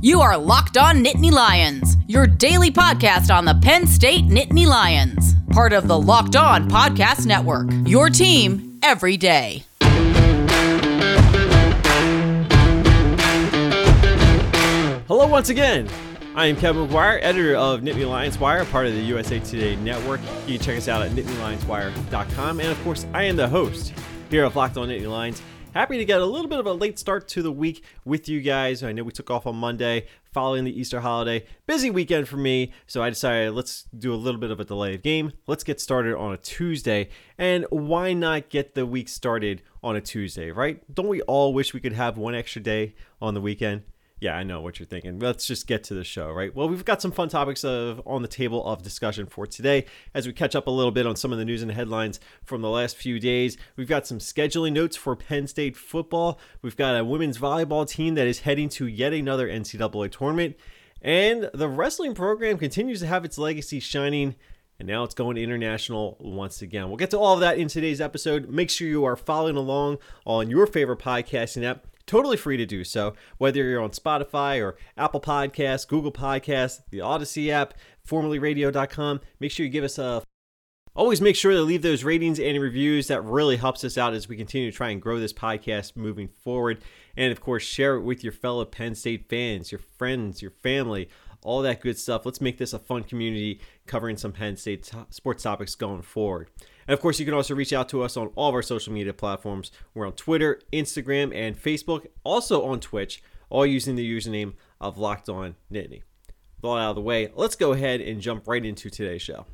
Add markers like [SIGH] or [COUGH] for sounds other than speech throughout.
You are Locked On Nittany Lions, your daily podcast on the Penn State Nittany Lions, part of the Locked On Podcast Network. Your team every day. Hello, once again. I am Kevin McGuire, editor of Nittany Lions Wire, part of the USA Today network. You can check us out at nittanylionswire.com. And of course, I am the host here of Locked On Nittany Lions. Happy to get a little bit of a late start to the week with you guys. I know we took off on Monday following the Easter holiday. Busy weekend for me, so I decided let's do a little bit of a delay of game. Let's get started on a Tuesday. And why not get the week started on a Tuesday, right? Don't we all wish we could have one extra day on the weekend? Yeah, I know what you're thinking. Let's just get to the show, right? Well, we've got some fun topics of, on the table of discussion for today as we catch up a little bit on some of the news and headlines from the last few days. We've got some scheduling notes for Penn State football. We've got a women's volleyball team that is heading to yet another NCAA tournament. And the wrestling program continues to have its legacy shining and now it's going international once again. We'll get to all of that in today's episode. Make sure you are following along on your favorite podcasting app totally free to do so, whether you're on Spotify or Apple Podcasts, Google Podcasts, the Audacy app, formerly radio.com. Make sure you give us a Always make sure to leave those ratings and reviews. That really helps us out as we continue to try and grow this podcast moving forward. And of course, share it with your fellow Penn State fans, your friends, your family, all that good stuff. Let's make this a fun community covering some Penn State sports topics going forward. And of course, you can also reach out to us on all of our social media platforms. We're on Twitter, Instagram, and Facebook, also on Twitch, all using the username of Locked On Nittany. With all out of the way, let's go ahead and jump right into today's show.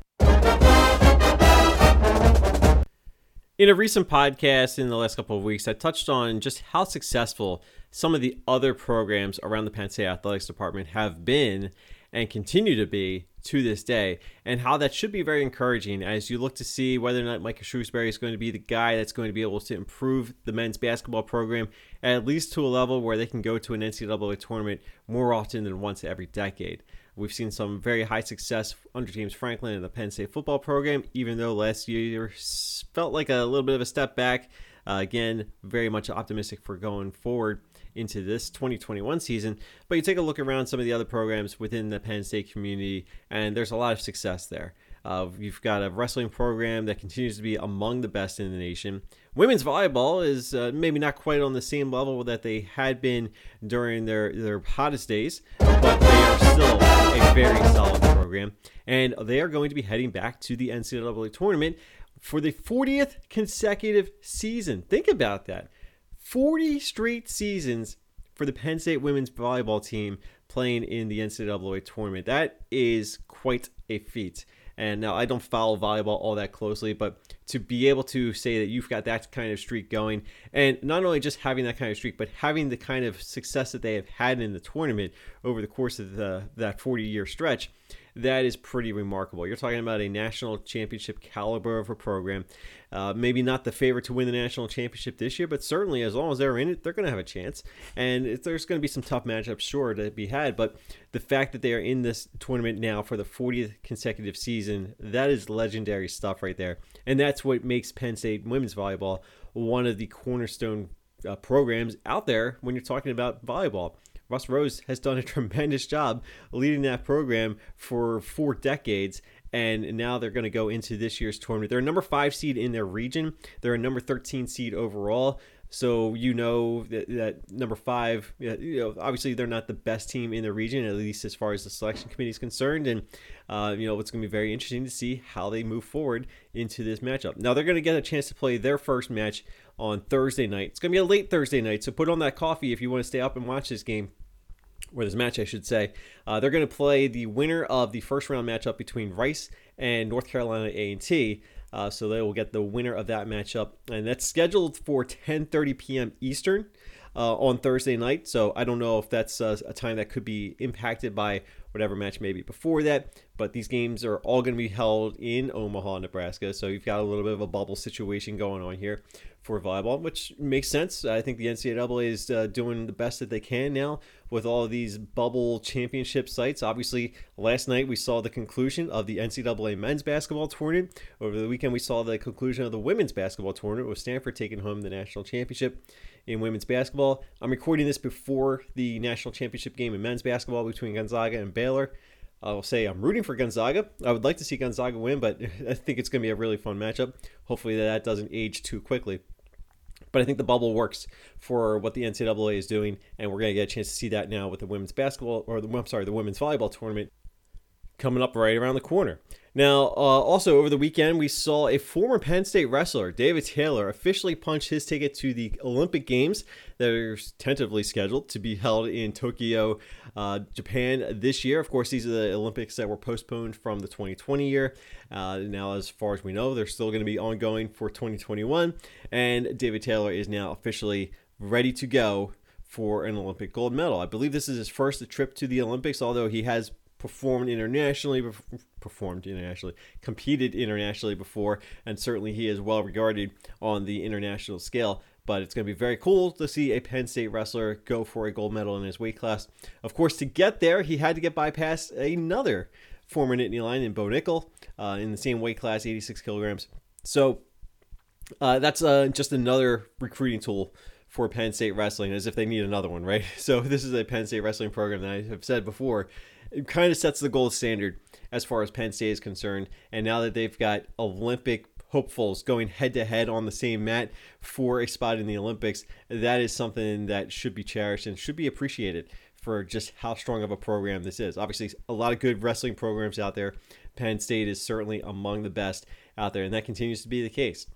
In a recent podcast in the last couple of weeks, I touched on just how successful some of the other programs around the Penn State Athletics Department have been and continue to be to this day, and how that should be very encouraging as you look to see whether or not Micah Shrewsberry is going to be the guy that's going to be able to improve the men's basketball program at least to a level where they can go to an NCAA tournament more often than once every decade. We've seen some very high success under James Franklin in the Penn State football program, even though last year felt like a little bit of a step back. Uh, again, very much optimistic for going forward into this 2021 season. But you take a look around some of the other programs within the Penn State community, and there's a lot of success there. Uh, you've got a wrestling program that continues to be among the best in the nation. Women's volleyball is uh, maybe not quite on the same level that they had been during their, their hottest days, but they are still a very solid program. And they are going to be heading back to the NCAA tournament for the 40th consecutive season. Think about that. 40 straight seasons for the Penn State women's volleyball team playing in the NCAA tournament. That is quite a feat. And now I don't follow volleyball all that closely, but to be able to say that you've got that kind of streak going, and not only just having that kind of streak, but having the kind of success that they have had in the tournament over the course of the, that 40 year stretch, that is pretty remarkable. You're talking about a national championship caliber of a program. Uh, maybe not the favorite to win the national championship this year, but certainly as long as they're in it, they're going to have a chance. And there's going to be some tough matchups, sure, to be had. But the fact that they are in this tournament now for the 40th consecutive season, that is legendary stuff right there. And that's what makes Penn State women's volleyball one of the cornerstone uh, programs out there when you're talking about volleyball. Russ Rose has done a [LAUGHS] tremendous job leading that program for four decades. And now they're going to go into this year's tournament. They're a number five seed in their region. They're a number 13 seed overall. So you know that, that number five, you know, obviously they're not the best team in the region, at least as far as the selection committee is concerned. And uh, you know it's going to be very interesting to see how they move forward into this matchup. Now they're going to get a chance to play their first match on Thursday night. It's going to be a late Thursday night, so put on that coffee if you want to stay up and watch this game or this match, I should say. Uh, they're going to play the winner of the first round matchup between Rice and North Carolina A&T. Uh, so they will get the winner of that matchup, and that's scheduled for 10:30 p.m. Eastern uh, on Thursday night. So I don't know if that's uh, a time that could be impacted by whatever match may be before that. But these games are all going to be held in Omaha, Nebraska. So you've got a little bit of a bubble situation going on here for volleyball, which makes sense. I think the NCAA is uh, doing the best that they can now with all these bubble championship sites. Obviously, last night we saw the conclusion of the NCAA men's basketball tournament. Over the weekend, we saw the conclusion of the women's basketball tournament with Stanford taking home the national championship. in women's basketball. I'm recording this before the national championship game in men's basketball between Gonzaga and Baylor. I'll say I'm rooting for Gonzaga. I would like to see Gonzaga win, but [LAUGHS] I think it's going to be a really fun matchup. Hopefully, that doesn't age too quickly. But I think the bubble works for what the NCAA is doing, and we're going to get a chance to see that now with the women's basketball, or the, I'm sorry, the women's volleyball tournament coming up right around the corner. Now, uh, also over the weekend, we saw a former Penn State wrestler, David Taylor, officially punch his ticket to the Olympic Games that are tentatively scheduled to be held in Tokyo, uh, Japan this year. Of course, these are the Olympics that were postponed from the 2020 year. Uh, now, as far as we know, they're still going to be ongoing for 2021. And David Taylor is now officially ready to go for an Olympic gold medal. I believe this is his first trip to the Olympics, although he has performed internationally, performed internationally, competed internationally before, and certainly he is well regarded on the international scale. But it's going to be very cool to see a Penn State wrestler go for a gold medal in his weight class. Of course, to get there, he had to get bypassed another former Nittany Lion in Bo Nickal uh, in the same weight class, 86 kilograms. So uh, that's uh, just another recruiting tool for Penn State wrestling, as if they need another one, right? [LAUGHS] So this is a Penn State wrestling program that I have said before it kind of sets the gold standard as far as Penn State is concerned. And now that they've got Olympic hopefuls going head to head on the same mat for a spot in the Olympics, that is something that should be cherished and should be appreciated for just how strong of a program this is. Obviously, a lot of good wrestling programs out there. Penn State is certainly among the best out there, and that continues to be the case.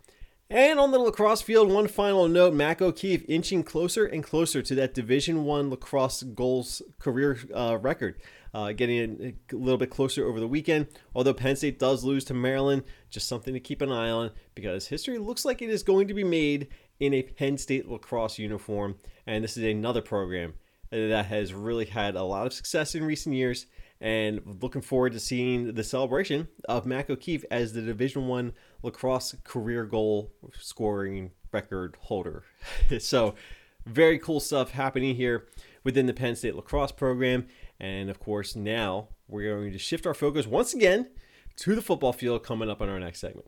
And on the lacrosse field, one final note: Mac O'Keefe inching closer and closer to that Division One lacrosse goals career uh, record uh, getting a little bit closer over the weekend. Although Penn State does lose to Maryland, just something to keep an eye on because history looks like it is going to be made in a Penn State lacrosse uniform. And this is another program that has really had a lot of success in recent years. And looking forward to seeing the celebration of Mac O'Keefe as the Division One lacrosse career goal scoring record holder. [LAUGHS] so, very cool stuff happening here within the Penn State lacrosse program. And of course, now we're going to shift our focus once again to the football field coming up in our next segment.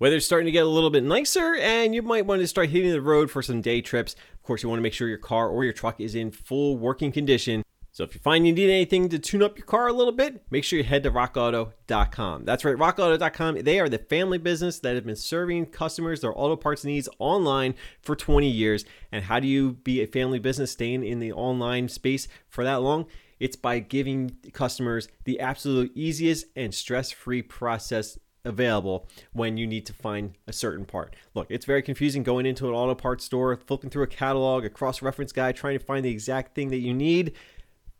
Weather's starting to get a little bit nicer, and you might want to start hitting the road for some day trips. Of course, you want to make sure your car or your truck is in full working condition. So if you find you need anything to tune up your car a little bit, make sure you head to rockauto.com. That's right, rockauto.com. They are the family business that have been serving customers their auto parts needs online for 20 years. And how do you be a family business staying in the online space for that long? It's by giving customers the absolute easiest and stress free process available when you need to find a certain part. Look, it's very confusing going into an auto parts store, flipping through a catalog, a cross reference guide, trying to find the exact thing that you need.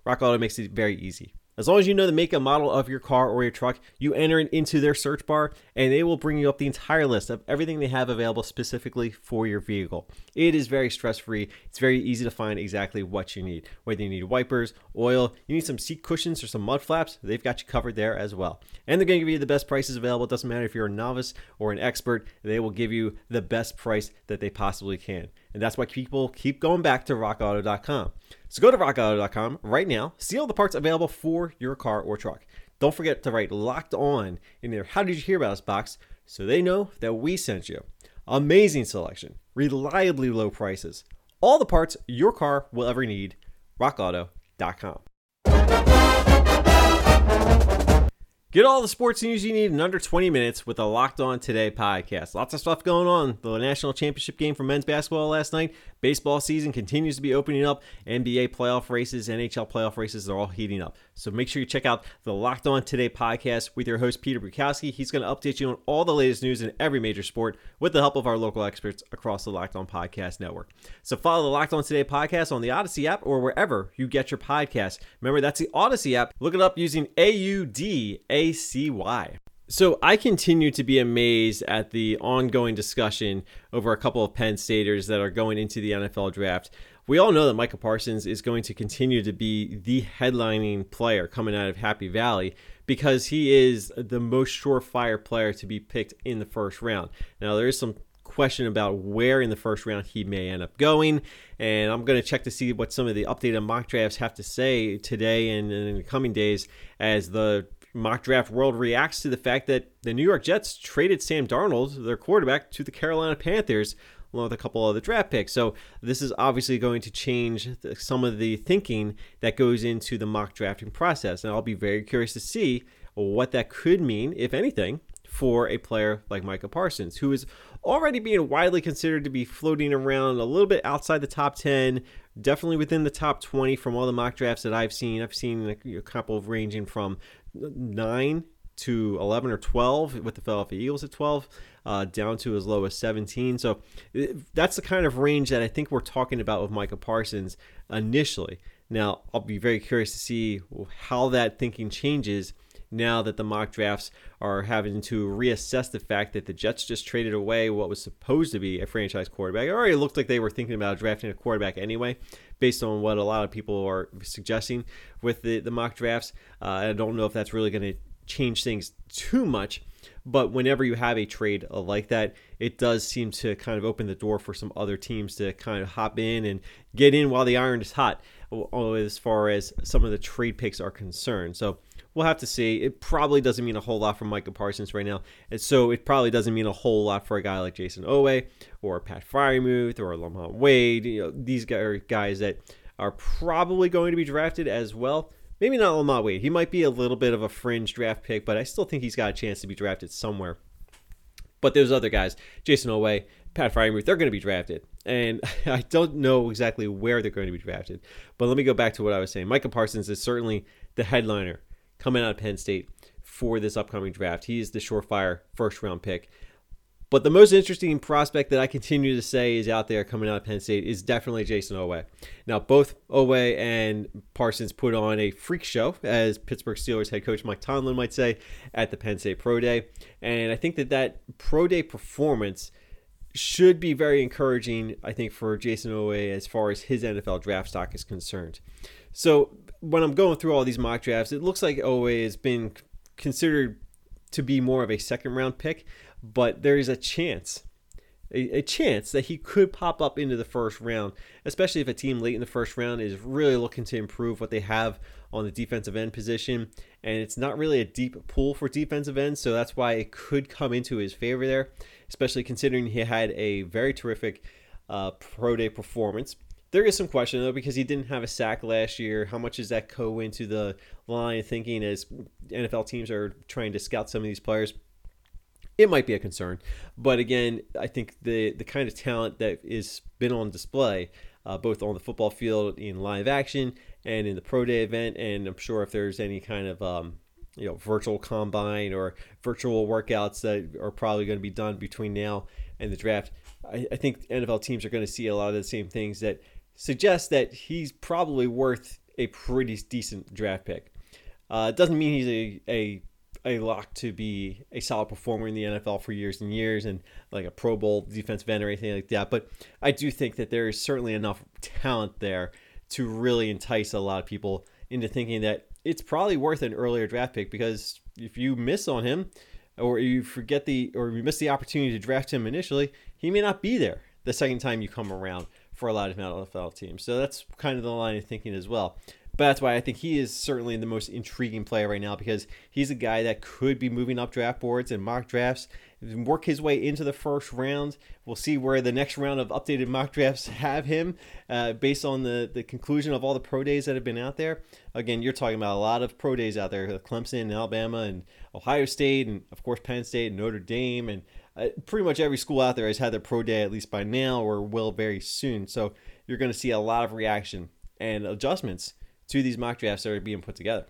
Rock Auto makes it very easy. As long as you know the make and model of your car or your truck, you enter it into their search bar and they will bring you up the entire list of everything they have available specifically for your vehicle. It is very stress free. It's very easy to find exactly what you need. Whether you need wipers, oil, you need some seat cushions or some mud flaps, they've got you covered there as well. And they're going to give you the best prices available. It doesn't matter if you're a novice or an expert, they will give you the best price that they possibly can. And that's why people keep going back to rockauto.com. So go to rockauto.com right now, see all the parts available for your car or truck. Don't forget to write locked on in there. How did you hear about us box so they know that we sent you. Amazing selection, reliably low prices, all the parts your car will ever need. rockauto.com. Get all the sports news you need in under 20 minutes with the Locked On Today podcast. Lots of stuff going on. The national championship game for men's basketball last night. Baseball season continues to be opening up. NBA playoff races, NHL playoff races, they're all heating up. So make sure you check out the Locked On Today podcast with your host, Peter Bukowski. He's going to update you on all the latest news in every major sport with the help of our local experts across the Locked On Podcast Network. So follow the Locked On Today podcast on the Audacy app or wherever you get your podcasts. Remember, that's the Audacy app. Look it up using A ACY. So I continue to be amazed at the ongoing discussion over a couple of Penn Staters that are going into the NFL draft. We all know that Micah Parsons is going to continue to be the headlining player coming out of Happy Valley because he is the most surefire player to be picked in the first round. Now, there is some question about where in the first round he may end up going. And I'm going to check to see what some of the updated mock drafts have to say today and in the coming days as the Mock Draft World reacts to the fact that the New York Jets traded Sam Darnold, their quarterback, to the Carolina Panthers along with a couple other draft picks. So this is obviously going to change some of the thinking that goes into the mock drafting process. And I'll be very curious to see what that could mean, if anything, for a player like Micah Parsons, who is already being widely considered to be floating around a little bit outside the top 10, definitely within the top 20 from all the mock drafts that I've seen. I've seen a couple ranging from 9 to 11 or 12 with the Philadelphia Eagles at 12, uh, down to as low as 17. So that's the kind of range that I think we're talking about with Micah Parsons initially. Now, I'll be very curious to see how that thinking changes now that the mock drafts are having to reassess the fact that the Jets just traded away what was supposed to be a franchise quarterback. It already looked like they were thinking about drafting a quarterback anyway, based on what a lot of people are suggesting with the, the mock drafts. Uh, I don't know if that's really going to change things too much. But whenever you have a trade like that, it does seem to kind of open the door for some other teams to kind of hop in and get in while the iron is hot as far as some of the trade picks are concerned. So we'll have to see. It probably doesn't mean a whole lot for Micah Parsons right now. And so it probably doesn't mean a whole lot for a guy like Jayson Oweh or Pat Freiermuth or Lamont Wade. You know, these guys are guys that are probably going to be drafted as well. Maybe not Lamont Wade. He might be a little bit of a fringe draft pick, but I still think he's got a chance to be drafted somewhere. But there's other guys, Jayson Oweh, Pat Freiermuth, they're going to be drafted. And [LAUGHS] I don't know exactly where they're going to be drafted. But let me go back to what I was saying. Micah Parsons is certainly the headliner coming out of Penn State for this upcoming draft. He is the surefire first round pick. But the most interesting prospect that I continue to say is out there coming out of Penn State is definitely Jayson Oweh. Now, both Oweh and Parsons put on a freak show, as Pittsburgh Steelers head coach Mike Tomlin might say, at the Penn State Pro Day. And I think that that Pro Day performance should be very encouraging, I think, for Jayson Oweh as far as his NFL draft stock is concerned. So when I'm going through all these mock drafts, it looks like Oweh has been considered to be more of a second round pick, but there is a chance, a, a, chance that he could pop up into the first round, especially if a team late in the first round is really looking to improve what they have on the defensive end position. And it's not really a deep pool for defensive ends, so that's why it could come into his favor there, especially considering he had a very terrific uh, pro day performance. There is some question though because he didn't have a sack last year. How much does that go into the line thinking as NFL teams are trying to scout some of these players? It might be a concern, but again, I think the the kind of talent that is been on display, uh, both on the football field in live action and in the pro day event, and I'm sure if there's any kind of um, you know virtual combine or virtual workouts that are probably going to be done between now and the draft. I, I think NFL teams are going to see a lot of the same things that suggests that he's probably worth a pretty decent draft pick. Uh, it doesn't mean he's a, a a lock to be a solid performer in the NFL for years and years and like a Pro Bowl defensive end or anything like that. But I do think that there is certainly enough talent there to really entice a lot of people into thinking that it's probably worth an earlier draft pick because if you miss on him or you forget the or you miss the opportunity to draft him initially, he may not be there the second time you come around for a lot of NFL teams. So that's kind of the line of thinking as well. But that's why I think he is certainly the most intriguing player right now because he's a guy that could be moving up draft boards and mock drafts work his way into the first round. We'll see where the next round of updated mock drafts [LAUGHS] have him uh, based on the, the conclusion of all the pro days that have been out there. Again, you're talking about a lot of pro days out there Clemson and Alabama and Ohio State and, of course, Penn State and Notre Dame and uh, pretty much every school out there has had their pro day at least by now or will very soon. So you're going to see a lot of reaction and adjustments to these mock drafts that are being put together.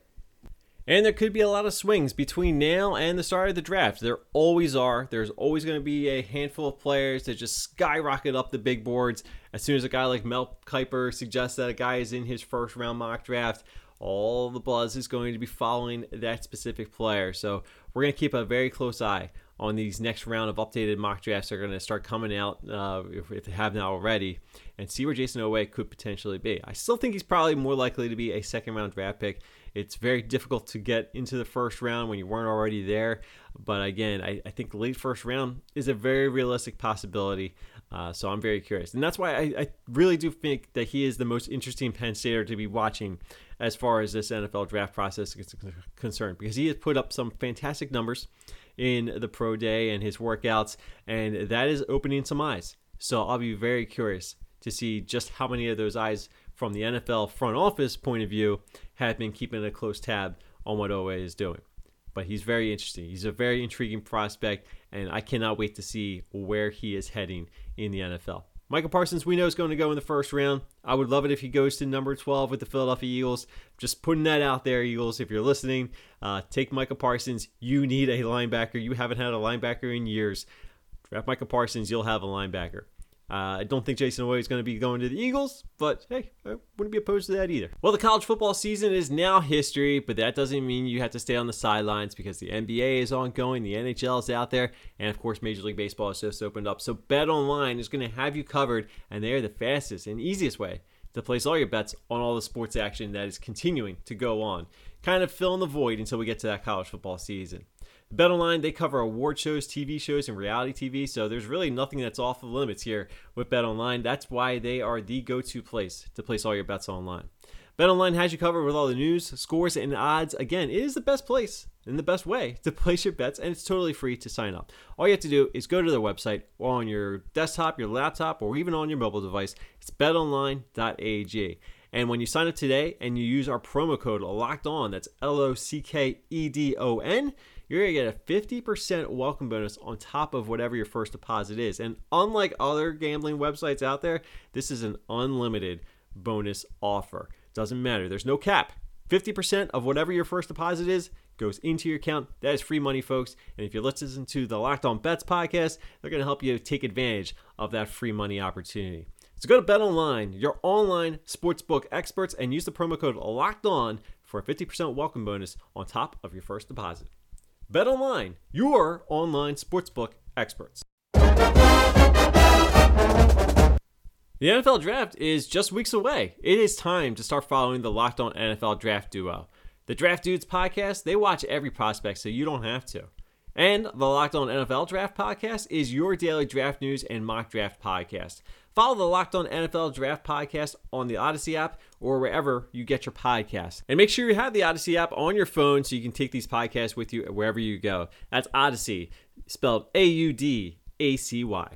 And there could be a lot of swings between now and the start of the draft. There always are. There's always going to be a handful of players that just skyrocket up the big boards. As soon as a guy like Mel Kiper suggests that a guy is in his first round mock draft, all the buzz is going to be following that specific player. So we're going to keep a very close eye on these next round of updated mock drafts are going to start coming out uh, if, if, they haven't already and see where Jayson Oweh could potentially be. I still think he's probably more likely to be a second round draft pick. It's very difficult to get into the first round when you weren't already there. But again, I, I think late first round is a very realistic possibility. Uh, so I'm very curious. And that's why I, I, really do think that he is the most interesting Penn Stater to be watching as far as this NFL draft process is concerned because he has put up some fantastic numbers in the pro day and his workouts, and that is opening some eyes So I'll be very curious to see just how many of those eyes from the NFL front office point of view have been keeping a close tab on what Oweh is doing. But he's very interesting. He's a very intriguing prospect, and I cannot wait to see where he is heading in the NFL. Micah Parsons, we know, is going to go in the first round. I would love it if he goes to number 12 with the Philadelphia Eagles. Just putting that out there, Eagles, if you're listening, uh, take Michael Parsons. You need a linebacker. You haven't had a linebacker in years. Draft Michael Parsons, you'll have a linebacker. Uh, I don't think Jayson Oweh is going to be going to the Eagles, but hey, I wouldn't be opposed to that either. Well, the college football season is now history, but that doesn't mean you have to stay on the sidelines because the NBA is ongoing, the NHL is out there, and of course, Major League Baseball has just opened up. So, Bet Online is going to have you covered, and they are the fastest and easiest way to place all your bets on all the sports action that is continuing to go on, kind of filling the void until we get to that college football season. BetOnline, they cover award shows, TV shows, and reality TV, so there's really nothing that's off the limits here with BetOnline. That's why they are the go to place to place all your bets online. BetOnline has you covered with all the news, scores, and odds. Again, it is the best place and the best way to [LAUGHS] place your bets, and it's totally free to sign up. All you have to do is go to their website on your desktop, your laptop, or even on your mobile device. It's betonline.ag. And when you sign up today and you use our promo code locked on, that's L O C K E D O N, you're going to get a 50% welcome bonus on top of whatever your first deposit is. And unlike other gambling websites out there, this is an unlimited bonus offer. Doesn't matter, there's no cap. 50% of whatever your first deposit is goes into your account. That is free money, folks. And if you listen to the Locked On Bets podcast, they're going to help you take advantage of that free money opportunity. So go to Bet Online, your online sportsbook experts, and use the promo code Locked On for a 50% welcome bonus on top of your first deposit. Bet Online, your online sportsbook experts. The NFL draft is just weeks away. It is time to start following the Locked On NFL Draft Duo. The Draft Dudes podcast, they watch every prospect so you don't have to. And the Locked On NFL Draft podcast is your daily draft news and mock draft podcast. Follow the Locked On NFL Draft podcast on the Audacy app or wherever you get your podcasts. And make sure you have the Audacy app on your phone so you can take these podcasts with you wherever you go. That's Audacy, spelled A U D A C Y.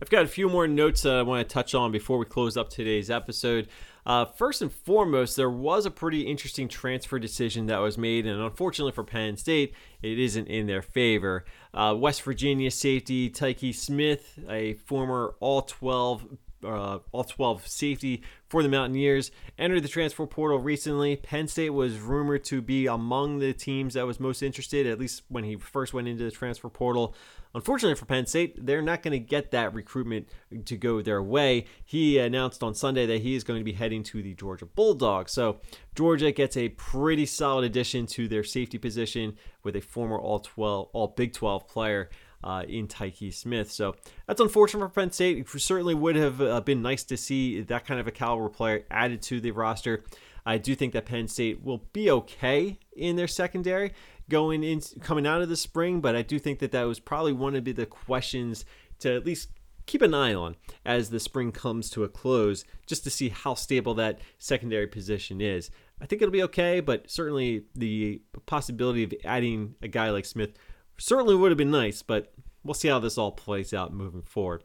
I've got a few more notes that I want to touch on before we close up today's episode. Uh, first and foremost, there was a pretty interesting transfer decision that was made, and unfortunately for Penn State, it isn't in their favor. Uh, West Virginia safety Tykee Smith, a former All 12 uh, all 12 safety for the Mountaineers. Entered the transfer portal recently. Penn State was rumored to be among the teams that was most interested, at least when he first went into the transfer portal. Unfortunately for Penn State, they're not going to get that recruitment to go their way. He announced on Sunday that he is going to be heading to the Georgia Bulldogs. So Georgia gets a pretty solid addition to their safety position with a former All 12, All Big 12 player. Uh, in Tykee Smith. So that's unfortunate for Penn State. It certainly would have uh, been nice to see that kind of a caliber player added to the roster. I do think that Penn State will be okay in their secondary going in coming out of the spring, but I do think that that was probably one of the questions to at least keep an eye on as the spring comes to a close, just to see how stable that secondary position is. I think it'll be okay, but certainly the possibility of adding a guy like Smith certainly would have been nice, but we'll see how this all plays out moving forward.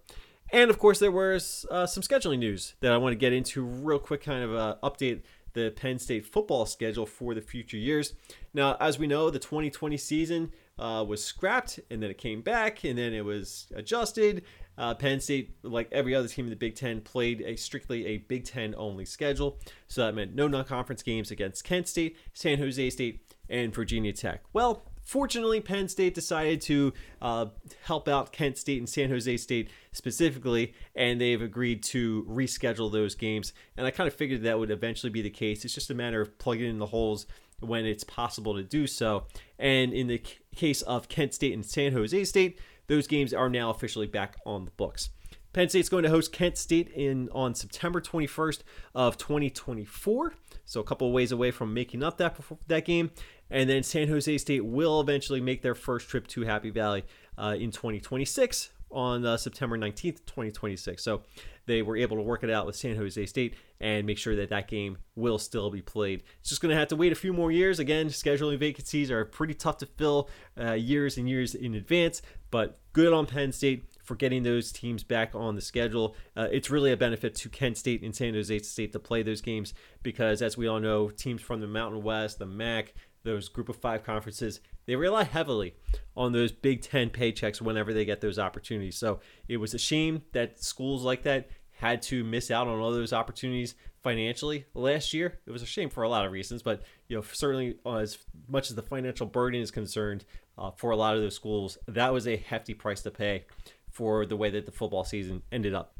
And of course, there was uh, some scheduling news that I want to get into real quick, kind of uh, update the Penn State football schedule for the future years. Now, as we know, the 2020 season uh, was scrapped and then it came back and then it was adjusted. Uh, Penn State, like every other team in the Big Ten, played a strictly a Big Ten only schedule. So that meant no non conference games against Kent State, San Jose State, and Virginia Tech. Well, Fortunately, Penn State decided to uh, help out Kent State and San Jose State specifically, and they've agreed to reschedule those games. And I kind of figured that would eventually be the case. It's just a matter of plugging in the holes when it's possible to do so. And in the case of Kent State and San Jose State, those games are now officially back on the books. Penn State's going to host Kent State in on September 21st of 2024, so a couple ways away from making up that that game. And then San Jose State will eventually make their first trip to Happy Valley uh, in 2026 on uh, September 19th, 2026. So they were able to work it out with San Jose State and make sure that that game will still be played. It's just going to have to wait a few more years. Again, scheduling vacancies are pretty tough to fill uh, years and years in advance, but good on Penn State for getting those teams back on the schedule. Uh, it's really a benefit to Kent State and San Jose State to play those games because, as we all know, teams from the Mountain West, the MAC, those group of five conferences, they rely heavily on those Big Ten paychecks whenever they get those opportunities. So it was a shame that schools like that had to miss out on all those opportunities financially last year. It was a shame for a lot of reasons, but you know certainly as much as the financial burden is concerned uh, for a lot of those schools, that was a hefty price to pay for the way that the football season ended up.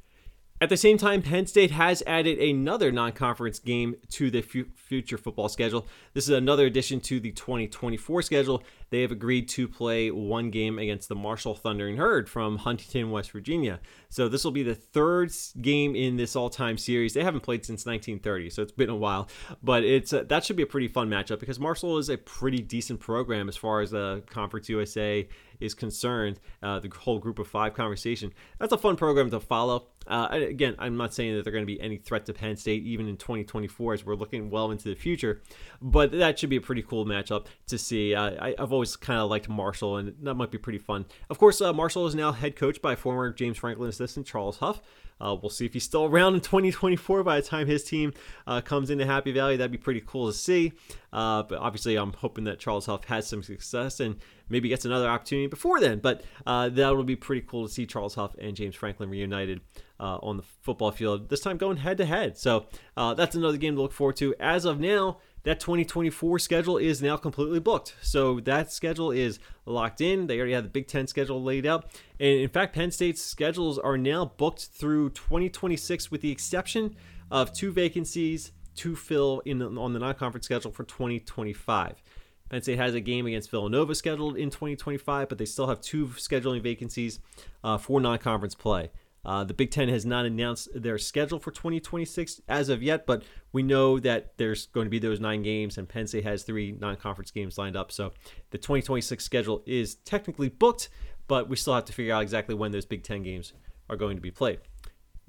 At the same time, Penn State has added another non conference game to the future football schedule. This is another addition to the 2024 schedule. They have agreed to play one game against the Marshall Thundering Herd from Huntington, West Virginia. So this will be the third game in this all time series. They haven't played since 1930, so it's been a while. But it's uh, that should be a pretty fun matchup because Marshall is a pretty decent program as far as the Conference USA is concerned, uh, the whole group of five conversation. That's a fun program to follow. Uh, again, I'm not saying that they're going to be any threat to Penn State even in 2024 as we're looking well into the future, but that should be a pretty cool matchup to see. Uh, I, have always kind of liked Marshall, and that might be pretty fun. Of course, uh, Marshall is now head coach by former James Franklin assistant Charles Huff. Uh, we'll see if he's still around in 2024 by the time his team uh, comes into Happy Valley. That'd be pretty cool to see. But obviously, I'm hoping that Charles Huff has some success and maybe gets another opportunity before then. But uh, that would be pretty cool to see Charles Huff and James Franklin reunited uh, on the football field, this time going head to head. So uh, that's another game to look forward to. As of now, that 2024 schedule is now completely booked. So that schedule is locked in. They already have the Big Ten schedule laid out. And in fact, Penn State's schedules are now booked through 2026 with the exception of two vacancies to fill in on the non-conference schedule for 2025. Penn State has a game against Villanova scheduled in 2025, but they still have two scheduling vacancies uh, for non-conference play. Uh, the Big Ten has not announced their schedule for 2026 as of yet, but we know that there's going to be those nine games, and Penn State has three non-conference games lined up. So the 2026 schedule is technically booked, but we still have to figure out exactly when those Big Ten games are going to be played.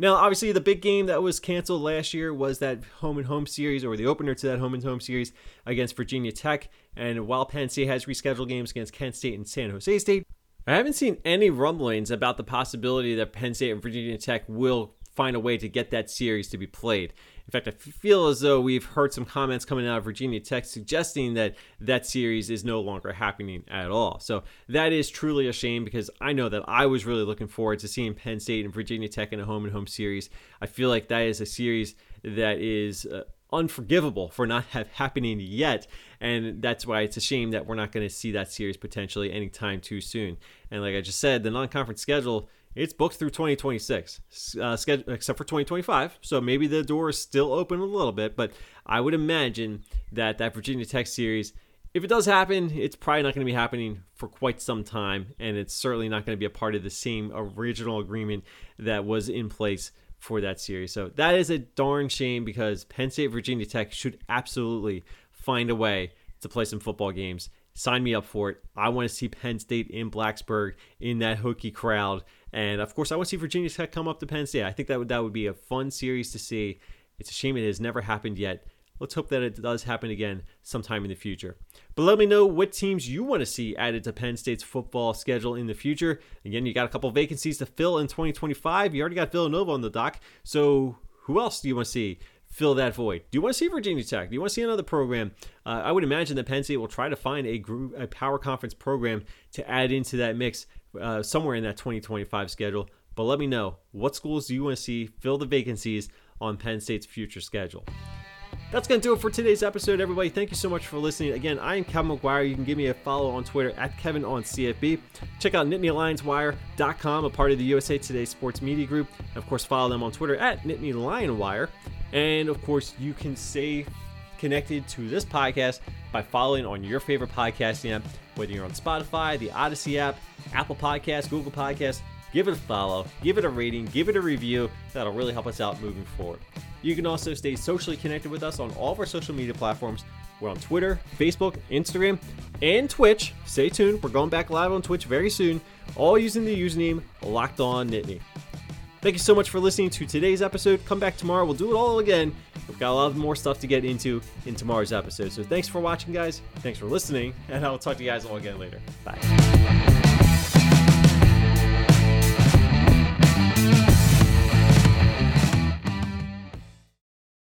Now, obviously, the big game that was canceled last year was that home and home series, or the opener to that home and home series against Virginia Tech. And while Penn State has rescheduled games against Kent State and San Jose State, I haven't seen any rumblings about the possibility that Penn State and Virginia Tech will find a way to get that series to be played. In fact, I feel as though we've heard some comments coming out of Virginia Tech suggesting that that series is no longer happening at all. So that is truly a shame because I know that I was really looking forward to seeing Penn State and Virginia Tech in a home and home series. I feel like that is a series that is. Uh, unforgivable for not have happening yet and that's why it's a shame that we're not going to see that series potentially anytime too soon and like i just said the non-conference schedule it's booked through 2026 uh, except for 2025 so maybe the door is still open a little bit but i would imagine that that virginia tech series if it does happen, it's probably not going to be happening for quite some time, and it's certainly not going to be a part of the same original agreement that was in place for that series. So that is a darn shame because Penn State, Virginia Tech should absolutely find a way to play some football games. Sign me up for it. I want to see Penn State in Blacksburg in that Hokie crowd. And of course, I want to see Virginia Tech come up to Penn State. I think that would, that would be a fun series to see. It's a shame it has never happened yet. Let's hope that it does happen again sometime in the future. But let me know what teams you want to see added to Penn State's football schedule in the future. Again, you got a couple vacancies to fill in 2025. You already got Villanova on the dock. So who else do you want to see? Fill that void. Do you want to see Virginia Tech? Do you want to see another program? Uh, I would imagine that Penn State will try to find a group, a power conference program to add into that mix uh, somewhere in that 2025 schedule. But let me know what schools do you want to see fill the vacancies on Penn State's future schedule. That's going to do it for today's episode, everybody. Thank you so much for listening. Again, I am Kevin McGuire. You can give me a follow on Twitter at Kevin on CFB. Check out NittanyLionsWire.com, a part of the USA Today Sports Media Group. And of course, follow them on Twitter at NittanyLionWire. And of course, you can stay connected to this podcast by following on your favorite podcasting app, whether you're on Spotify, the Audacy app, Apple Podcasts, Google Podcasts. Give it a follow, give it a rating, give it a review. That'll really help us out moving forward. You can also stay socially connected with us on all of our social media platforms. We're on Twitter, Facebook, Instagram, and Twitch. Stay tuned. We're going back live on Twitch very soon, all using the username Locked On Nittany. Thank you so much for listening to today's episode. Come back tomorrow. We'll do it all again. We've got a lot more stuff to get into in tomorrow's episode. So thanks for watching, guys. Thanks for listening, and I'll talk to you guys all again later. Bye.